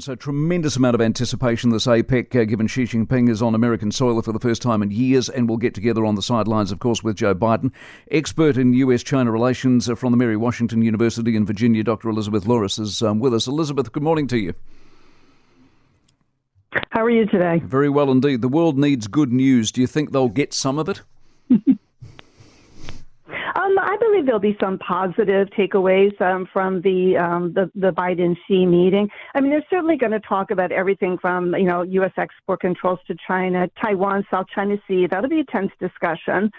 So, tremendous amount of anticipation this APEC, uh, given Xi Jinping is on American soil for the first time in years and will get together on the sidelines, of course, with Joe Biden. Expert in US China relations uh, from the Mary Washington University in Virginia, Dr. Elizabeth Larus, is um, with us. Elizabeth, good morning to you. How are you today? Very well indeed. The world needs good news. Do you think they'll get some of it? I believe there'll be some positive takeaways um, from the, um, the the Biden Xi meeting. I mean, they're certainly going to talk about everything from you know U.S. export controls to China, Taiwan, South China Sea. That'll be a tense discussion.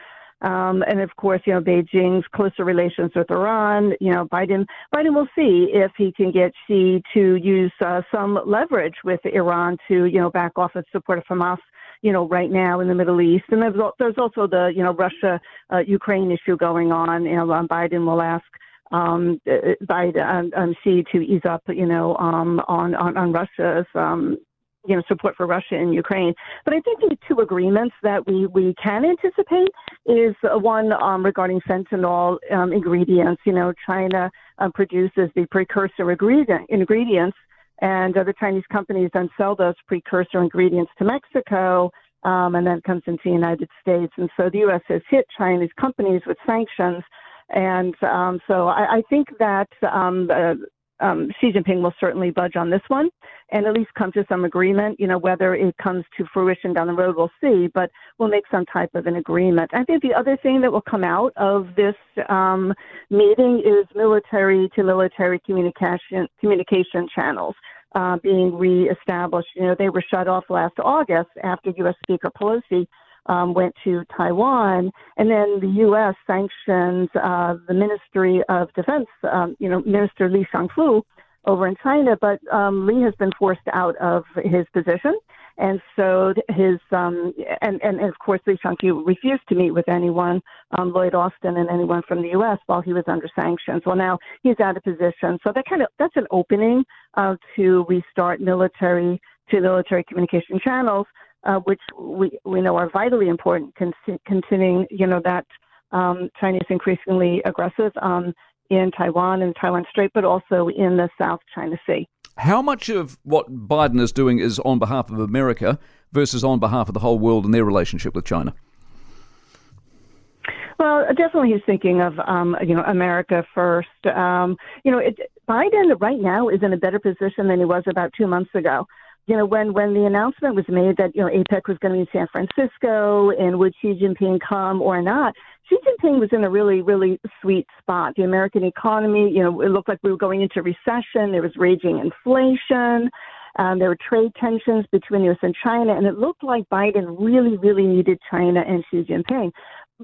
Um, and of course, you know, Beijing's closer relations with Iran. You know, Biden Biden will see if he can get Xi to use uh, some leverage with Iran to you know back off its support of Hamas you know, right now in the Middle East. And there's, there's also the, you know, Russia uh, Ukraine issue going on. You know, Biden will ask um, uh, Biden um, um, Xi to ease up, you know, um, on, on, on Russia's, um, you know, support for Russia and Ukraine. But I think the two agreements that we, we can anticipate is one um, regarding fentanyl um, ingredients. You know, China uh, produces the precursor ingredient, ingredients and other Chinese companies then sell those precursor ingredients to Mexico, um, and then comes into the United States. And so the U.S. has hit Chinese companies with sanctions. And um, so I, I, think that um, uh, um, Xi Jinping will certainly budge on this one and at least come to some agreement. You know, whether it comes to fruition down the road, we'll see, but we'll make some type of an agreement. I think the other thing that will come out of this um, meeting is military to military communication communication channels. Uh, being reestablished. You know, they were shut off last August after U.S. Speaker Pelosi um, went to Taiwan, and then the U.S. sanctions uh, the Ministry of Defense, um, you know, Minister Li Shangfu over in China, but um, Li has been forced out of his position. And so his um, and, and, of course Li Shangfu refused to meet with anyone, um, Lloyd Austin and anyone from the U.S. while he was under sanctions. Well, now he's out of position, so that kind of that's an opening uh, to restart military to military communication channels uh, which we, we know are vitally important, con- continuing, you know, that um, China is increasingly aggressive um, in Taiwan and Taiwan Strait, but also in the South China Sea. How much of what Biden is doing is on behalf of America versus on behalf of the whole world and their relationship with China? Well, definitely he's thinking of, um, you know, America first. Um, you know, it, Biden right now is in a better position than he was about two months ago you know, when, when the announcement was made that, you know, APEC was going to be in San Francisco and would Xi Jinping come or not, Xi Jinping was in a really, really sweet spot. The American economy, you know, it looked like we were going into recession. There was raging inflation. Um, there were trade tensions between the U.S. and China, and it looked like Biden really, really needed China and Xi Jinping.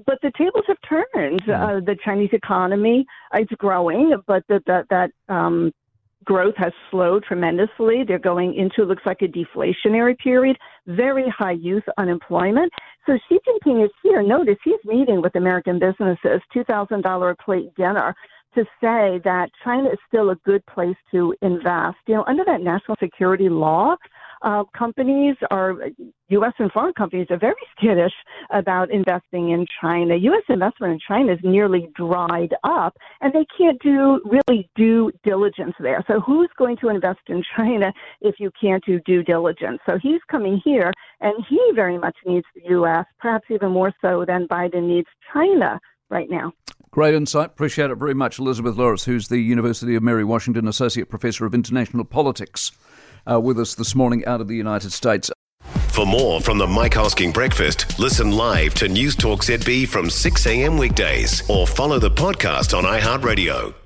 But the tables have turned. Mm-hmm. Uh, the Chinese economy is growing, but that that that um, growth has slowed tremendously. They're going into looks like a deflationary period, very high youth unemployment. So Xi Jinping is here. Notice he's meeting with American businesses, $2,000 a plate dinner to say that China is still a good place to invest. You know, under that national security law, uh, companies are U.S. and foreign companies are very skittish about investing in China. U.S. investment in China is nearly dried up, and they can't do really due diligence there. So, who's going to invest in China if you can't do due diligence? So, he's coming here, and he very much needs the U.S., perhaps even more so than Biden needs China right now. Great insight. Appreciate it very much, Elizabeth Larus, who's the University of Mary Washington Associate Professor of International Politics, uh, with us this morning out of the United States. For more from the Mike Hosking Breakfast, listen live to News Talk ZB from 6 a.m. weekdays or follow the podcast on iHeartRadio.